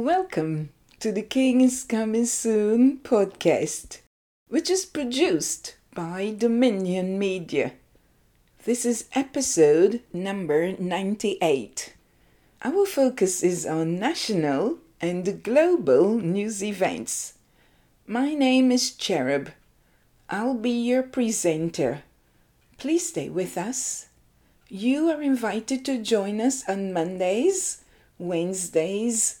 Welcome to the King is Coming Soon podcast, which is produced by Dominion Media. This is episode number 98. Our focus is on national and global news events. My name is Cherub. I'll be your presenter. Please stay with us. You are invited to join us on Mondays, Wednesdays,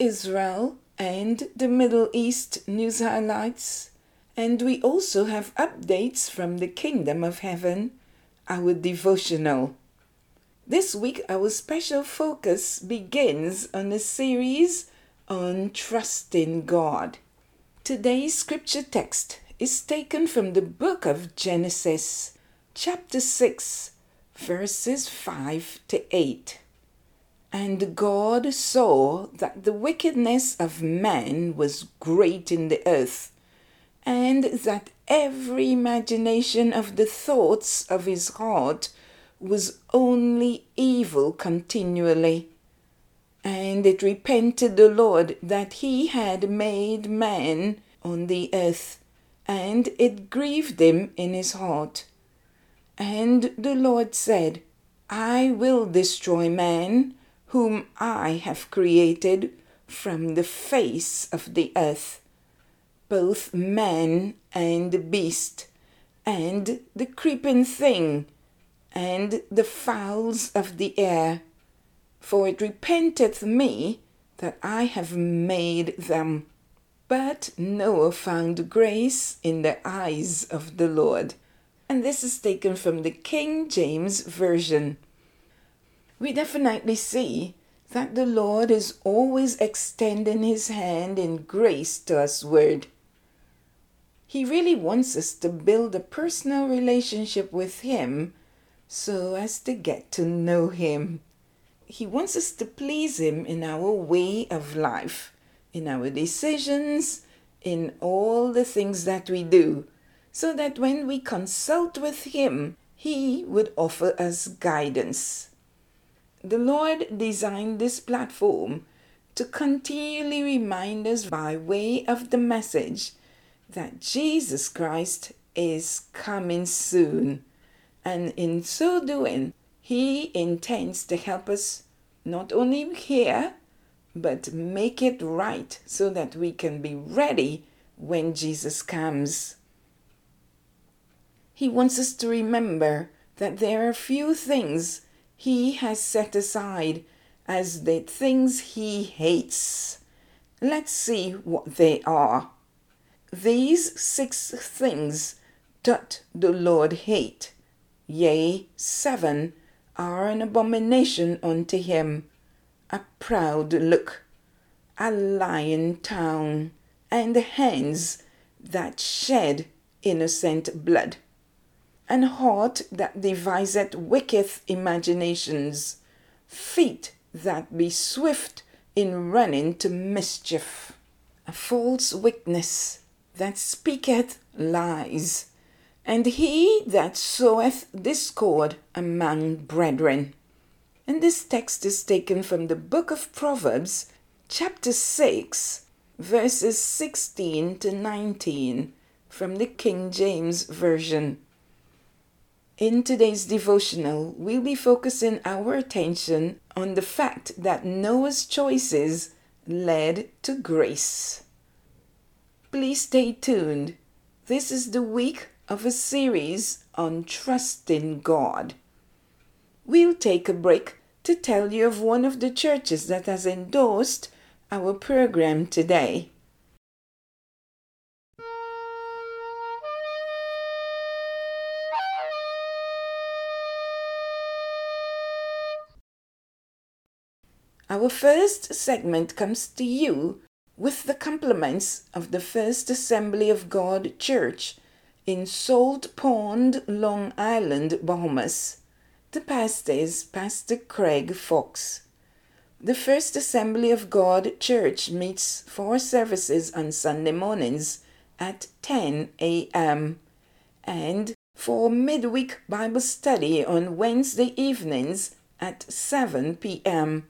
Israel and the Middle East news highlights, and we also have updates from the Kingdom of Heaven, our devotional. This week, our special focus begins on a series on trusting God. Today's scripture text is taken from the book of Genesis, chapter 6, verses 5 to 8. And God saw that the wickedness of man was great in the earth, and that every imagination of the thoughts of his heart was only evil continually. And it repented the Lord that he had made man on the earth, and it grieved him in his heart. And the Lord said, I will destroy man whom I have created from the face of the earth, both man and beast, and the creeping thing, and the fowls of the air. For it repenteth me that I have made them. But Noah found grace in the eyes of the Lord. And this is taken from the King James Version we definitely see that the Lord is always extending his hand in grace to us word. He really wants us to build a personal relationship with him so as to get to know him. He wants us to please him in our way of life, in our decisions, in all the things that we do, so that when we consult with him, he would offer us guidance the Lord designed this platform to continually remind us by way of the message that Jesus Christ is coming soon. And in so doing, He intends to help us not only hear, but make it right so that we can be ready when Jesus comes. He wants us to remember that there are few things he has set aside as the things he hates. Let's see what they are. These six things doth the Lord hate, yea, seven are an abomination unto him a proud look, a lying tongue, and hands that shed innocent blood an heart that deviseth wicked imaginations, feet that be swift in running to mischief, a false witness that speaketh lies, and he that soweth discord among brethren. And this text is taken from the book of Proverbs, chapter 6, verses 16 to 19, from the King James Version. In today's devotional, we'll be focusing our attention on the fact that Noah's choices led to grace. Please stay tuned. This is the week of a series on trusting God. We'll take a break to tell you of one of the churches that has endorsed our program today. Our first segment comes to you with the compliments of the First Assembly of God Church in Salt Pond, Long Island, Bahamas. The pastor is Pastor Craig Fox. The First Assembly of God Church meets for services on Sunday mornings at 10 a.m. and for midweek Bible study on Wednesday evenings at 7 p.m.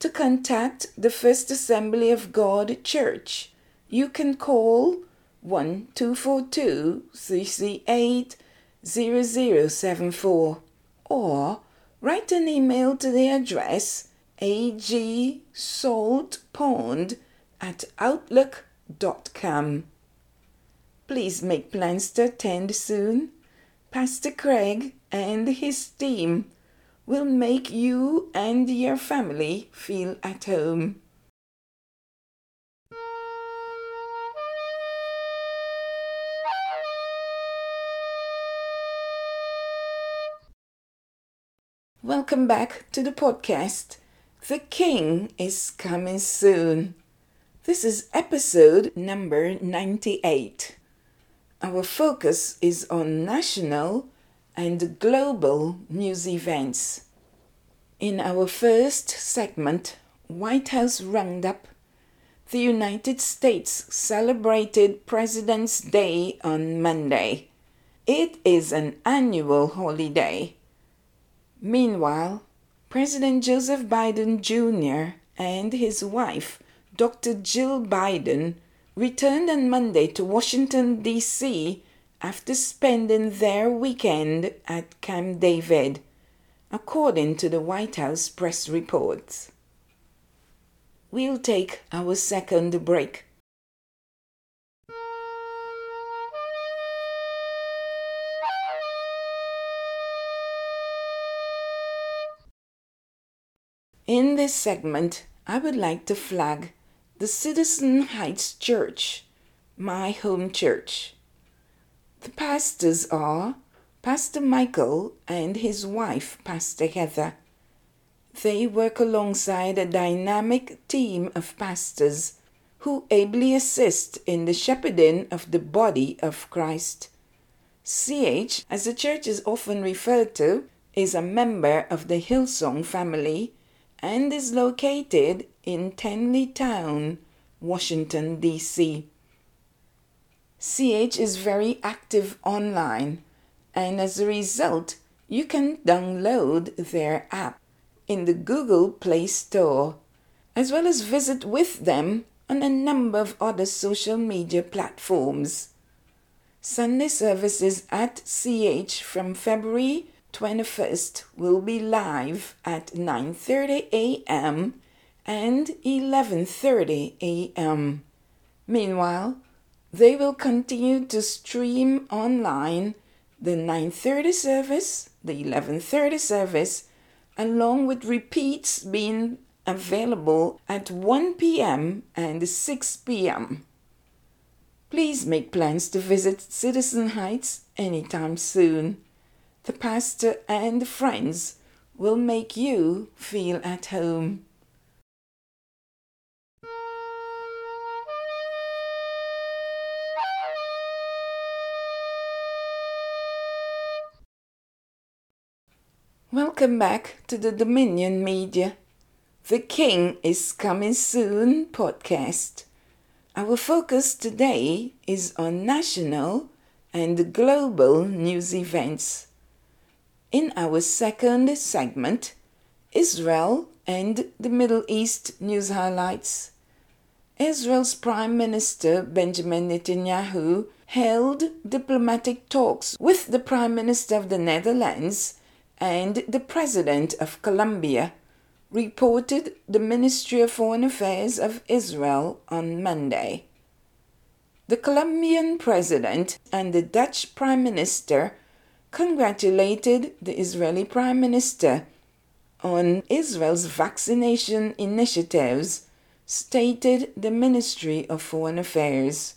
To contact the First Assembly of God Church, you can call 1 242 338 0074 or write an email to the address agsaltpond at outlook.com. Please make plans to attend soon. Pastor Craig and his team will make you and your family feel at home. Welcome back to the podcast. The King is coming soon. This is episode number 98. Our focus is on national and global news events. In our first segment, White House Roundup, the United States celebrated President's Day on Monday. It is an annual holiday. Meanwhile, President Joseph Biden Jr. and his wife, Dr. Jill Biden, returned on Monday to Washington, D.C after spending their weekend at Camp David, according to the White House press reports. We'll take our second break. In this segment, I would like to flag the Citizen Heights Church, my home church. The pastors are Pastor Michael and his wife, Pastor Heather. They work alongside a dynamic team of pastors who ably assist in the shepherding of the body of Christ. CH, as the church is often referred to, is a member of the Hillsong family and is located in Tenleytown, Washington, D.C. CH is very active online, and as a result, you can download their app in the Google Play Store, as well as visit with them on a number of other social media platforms. Sunday services at CH from February 21st will be live at 9:30 a.m. and 11:30 a.m. Meanwhile, they will continue to stream online the 9:30 service, the 11:30 service, along with repeats being available at 1 p.m. and 6 p.m. Please make plans to visit Citizen Heights anytime soon. The pastor and friends will make you feel at home. Welcome back to the Dominion Media. The King is Coming Soon podcast. Our focus today is on national and global news events. In our second segment, Israel and the Middle East news highlights. Israel's Prime Minister Benjamin Netanyahu held diplomatic talks with the Prime Minister of the Netherlands and the President of Colombia, reported the Ministry of Foreign Affairs of Israel on Monday. The Colombian President and the Dutch Prime Minister congratulated the Israeli Prime Minister on Israel's vaccination initiatives, stated the Ministry of Foreign Affairs.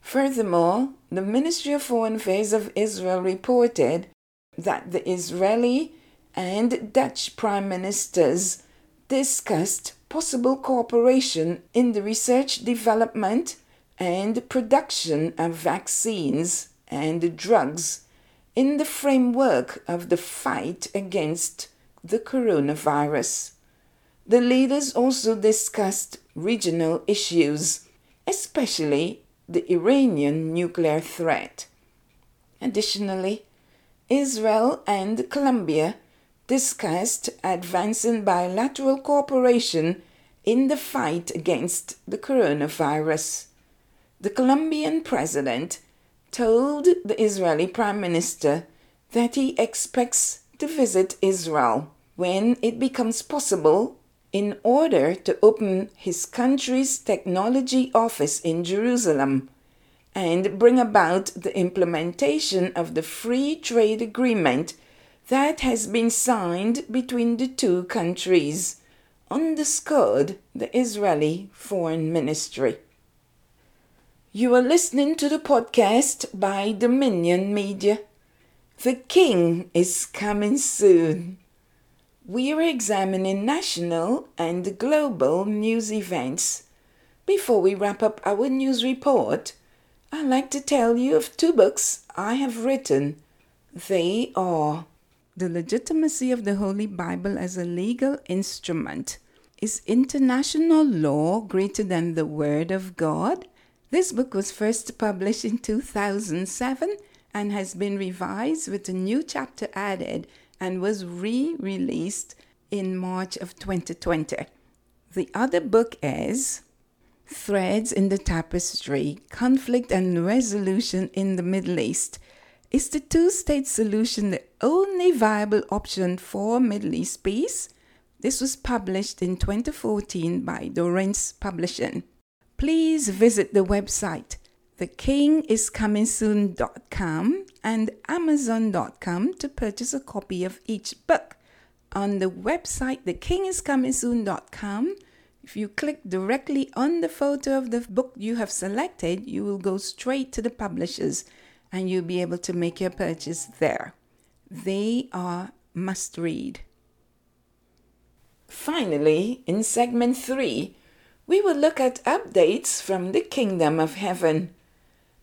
Furthermore, the Ministry of Foreign Affairs of Israel reported that the Israeli and Dutch prime ministers discussed possible cooperation in the research, development, and production of vaccines and drugs in the framework of the fight against the coronavirus. The leaders also discussed regional issues, especially the Iranian nuclear threat. Additionally, Israel and Colombia discussed advancing bilateral cooperation in the fight against the coronavirus. The Colombian president told the Israeli Prime Minister that he expects to visit Israel when it becomes possible in order to open his country's technology office in Jerusalem and bring about the implementation of the free trade agreement that has been signed between the two countries, underscored the Israeli Foreign Ministry. You are listening to the podcast by Dominion Media. The King is coming soon. We are examining national and global news events. Before we wrap up our news report, I'd like to tell you of two books I have written. They are The Legitimacy of the Holy Bible as a Legal Instrument. Is international law greater than the Word of God? This book was first published in 2007 and has been revised with a new chapter added and was re released in March of 2020. The other book is Threads in the Tapestry Conflict and Resolution in the Middle East. Is the two state solution the only viable option for Middle East peace? This was published in 2014 by Dorrance Publishing please visit the website thekingiscomingsoon.com and amazon.com to purchase a copy of each book. On the website thekingiscomingsoon.com, if you click directly on the photo of the book you have selected, you will go straight to the publishers and you'll be able to make your purchase there. They are must read. Finally, in segment 3, we will look at updates from the Kingdom of Heaven.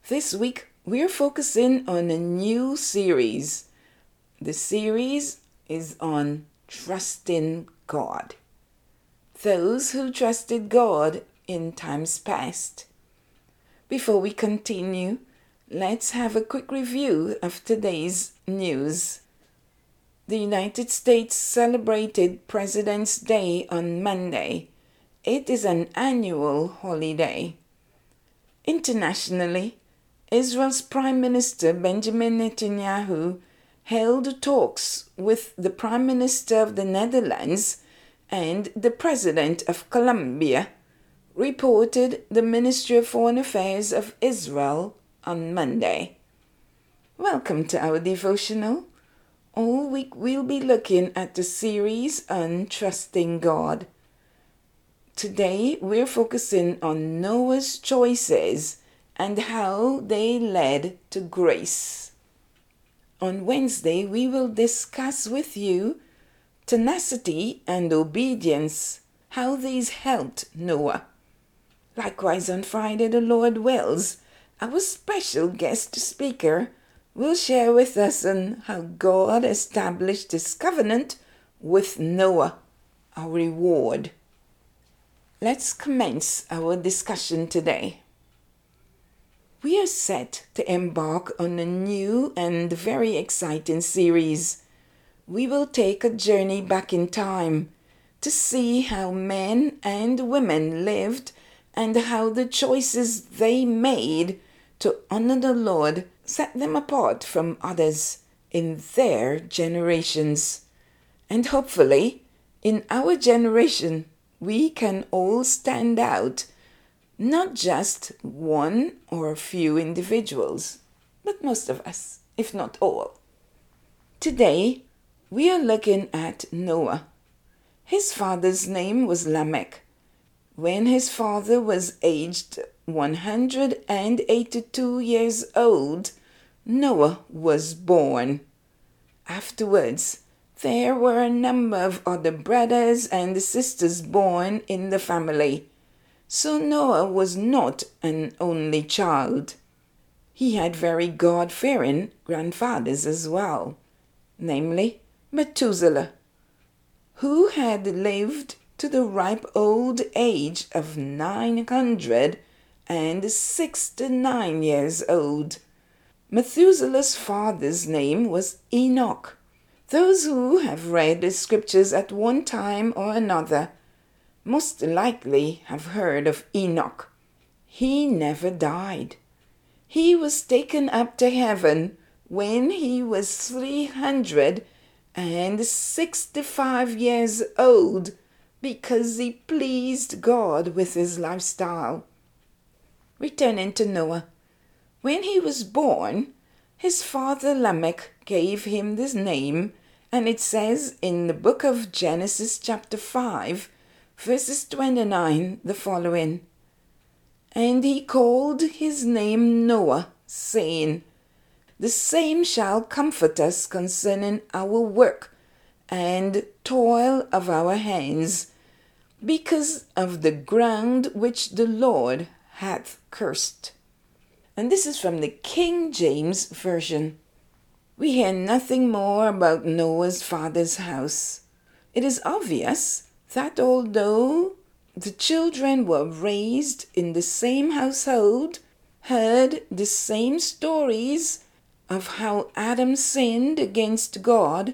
This week, we're focusing on a new series. The series is on trusting God. Those who trusted God in times past. Before we continue, let's have a quick review of today's news. The United States celebrated President's Day on Monday it is an annual holiday. Internationally, Israel's Prime Minister Benjamin Netanyahu held talks with the Prime Minister of the Netherlands and the President of Colombia, reported the Ministry of Foreign Affairs of Israel on Monday. Welcome to our devotional. All week we'll be looking at the series on trusting God. Today, we're focusing on Noah's choices and how they led to grace. On Wednesday, we will discuss with you tenacity and obedience, how these helped Noah. Likewise, on Friday, the Lord wills, our special guest speaker will share with us on how God established his covenant with Noah, our reward. Let's commence our discussion today. We are set to embark on a new and very exciting series. We will take a journey back in time to see how men and women lived and how the choices they made to honor the Lord set them apart from others in their generations. And hopefully, in our generation, we can all stand out, not just one or a few individuals, but most of us, if not all. Today, we are looking at Noah. His father's name was Lamech. When his father was aged 182 years old, Noah was born. Afterwards, there were a number of other brothers and sisters born in the family. So Noah was not an only child. He had very God fearing grandfathers as well, namely Methuselah, who had lived to the ripe old age of nine hundred and sixty nine years old. Methuselah's father's name was Enoch. Those who have read the scriptures at one time or another most likely have heard of Enoch. He never died. He was taken up to heaven when he was 365 years old because he pleased God with his lifestyle. Returning to Noah, when he was born, his father Lamech gave him this name, and it says in the book of Genesis, chapter 5, verses 29, the following And he called his name Noah, saying, The same shall comfort us concerning our work and toil of our hands, because of the ground which the Lord hath cursed. And this is from the King James Version. We hear nothing more about Noah's father's house. It is obvious that although the children were raised in the same household, heard the same stories of how Adam sinned against God,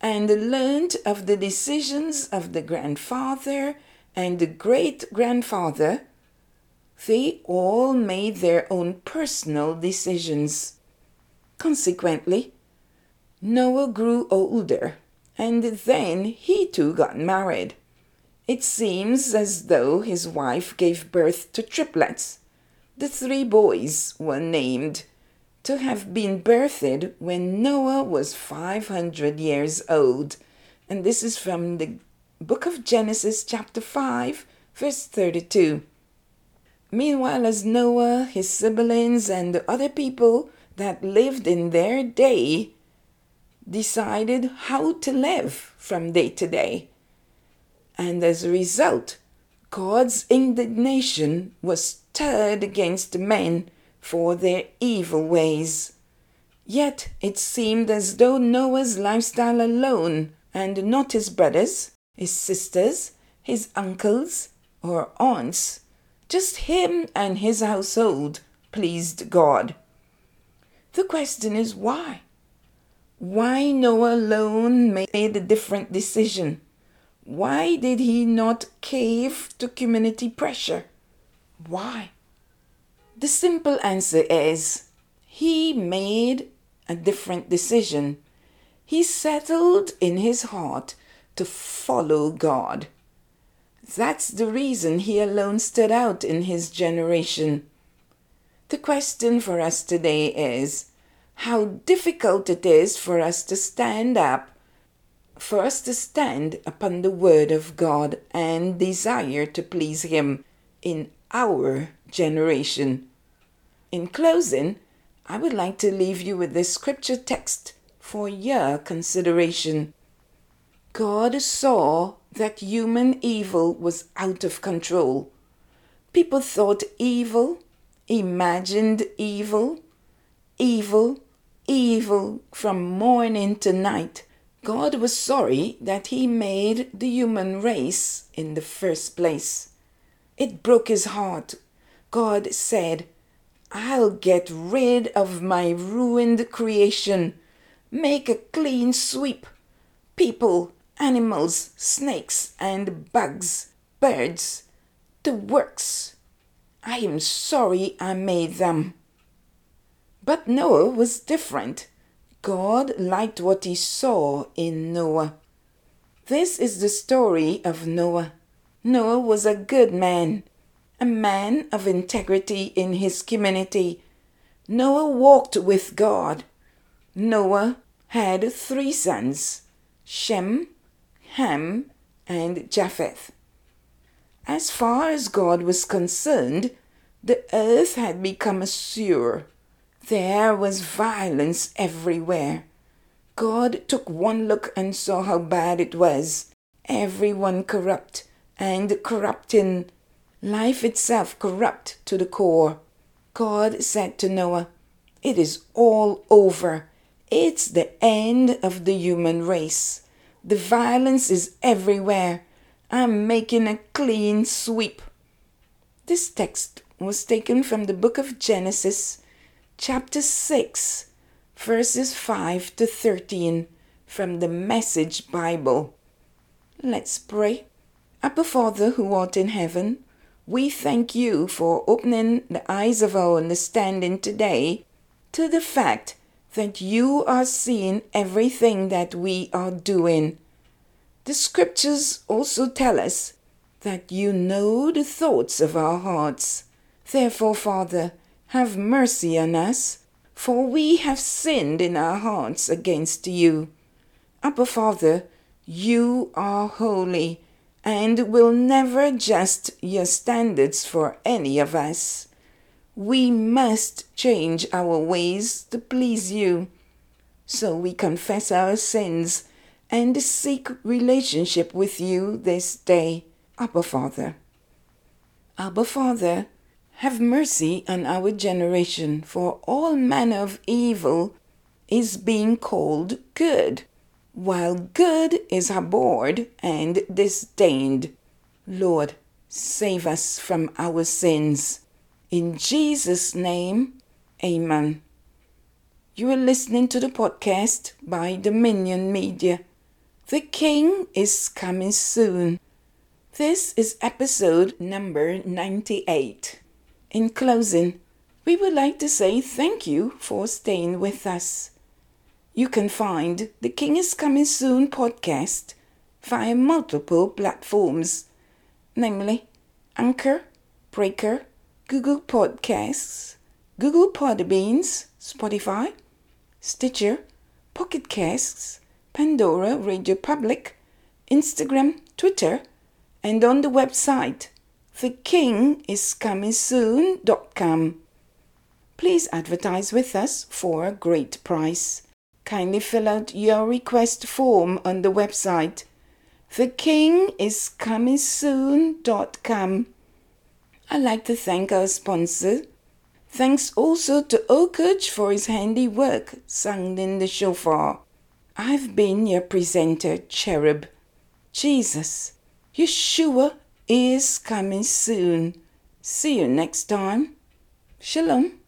and learned of the decisions of the grandfather and the great grandfather, they all made their own personal decisions. Consequently, Noah grew older, and then he too got married. It seems as though his wife gave birth to triplets. The three boys were named to have been birthed when Noah was 500 years old. And this is from the book of Genesis, chapter 5, verse 32. Meanwhile, as Noah, his siblings, and the other people that lived in their day decided how to live from day to day. And as a result, God's indignation was stirred against men for their evil ways. Yet it seemed as though Noah's lifestyle alone, and not his brothers, his sisters, his uncles, or aunts, just him and his household, pleased God. The question is why? Why Noah alone made a different decision? Why did he not cave to community pressure? Why? The simple answer is he made a different decision. He settled in his heart to follow God. That's the reason he alone stood out in his generation. The question for us today is how difficult it is for us to stand up, for us to stand upon the word of God and desire to please Him in our generation. In closing, I would like to leave you with this scripture text for your consideration. God saw that human evil was out of control. People thought evil, imagined evil, evil, evil from morning to night. God was sorry that He made the human race in the first place. It broke His heart. God said, I'll get rid of my ruined creation, make a clean sweep. People, animals, snakes, and bugs, birds, the works. I am sorry I made them. But Noah was different. God liked what he saw in Noah. This is the story of Noah. Noah was a good man a man of integrity in his community. Noah walked with God. Noah had three sons Shem, Ham, and Japheth. As far as God was concerned, the earth had become a sewer. There was violence everywhere. God took one look and saw how bad it was. Everyone corrupt and corrupting. Life itself corrupt to the core. God said to Noah, It is all over. It's the end of the human race. The violence is everywhere. I'm making a clean sweep. This text was taken from the book of Genesis, chapter 6, verses 5 to 13 from the Message Bible. Let's pray. Abba Father who art in heaven, we thank you for opening the eyes of our understanding today to the fact that you are seeing everything that we are doing. The scriptures also tell us that you know the thoughts of our hearts. Therefore, Father, have mercy on us for we have sinned in our hearts against you. Abba Father, you are holy and will never adjust your standards for any of us. We must change our ways to please you. So we confess our sins and seek relationship with you this day, Abba Father. Abba Father, have mercy on our generation, for all manner of evil is being called good, while good is abhorred and disdained. Lord, save us from our sins. In Jesus' name, Amen. You are listening to the podcast by Dominion Media. The King is coming soon. This is episode number 98. In closing, we would like to say thank you for staying with us. You can find the King is Coming Soon podcast via multiple platforms, namely Anchor, Breaker, Google Podcasts, Google Podbeans, Spotify, Stitcher, Pocket Casts, Pandora Radio Public, Instagram, Twitter, and on the website the king is coming soon.com. Please advertise with us for a great price. Kindly fill out your request form on the website. The king is coming soon.com. I'd like to thank our sponsor. Thanks also to Okaj for his handiwork sounding the shofar. I've been your presenter, Cherub. Jesus, Yeshua is coming soon. See you next time. Shalom.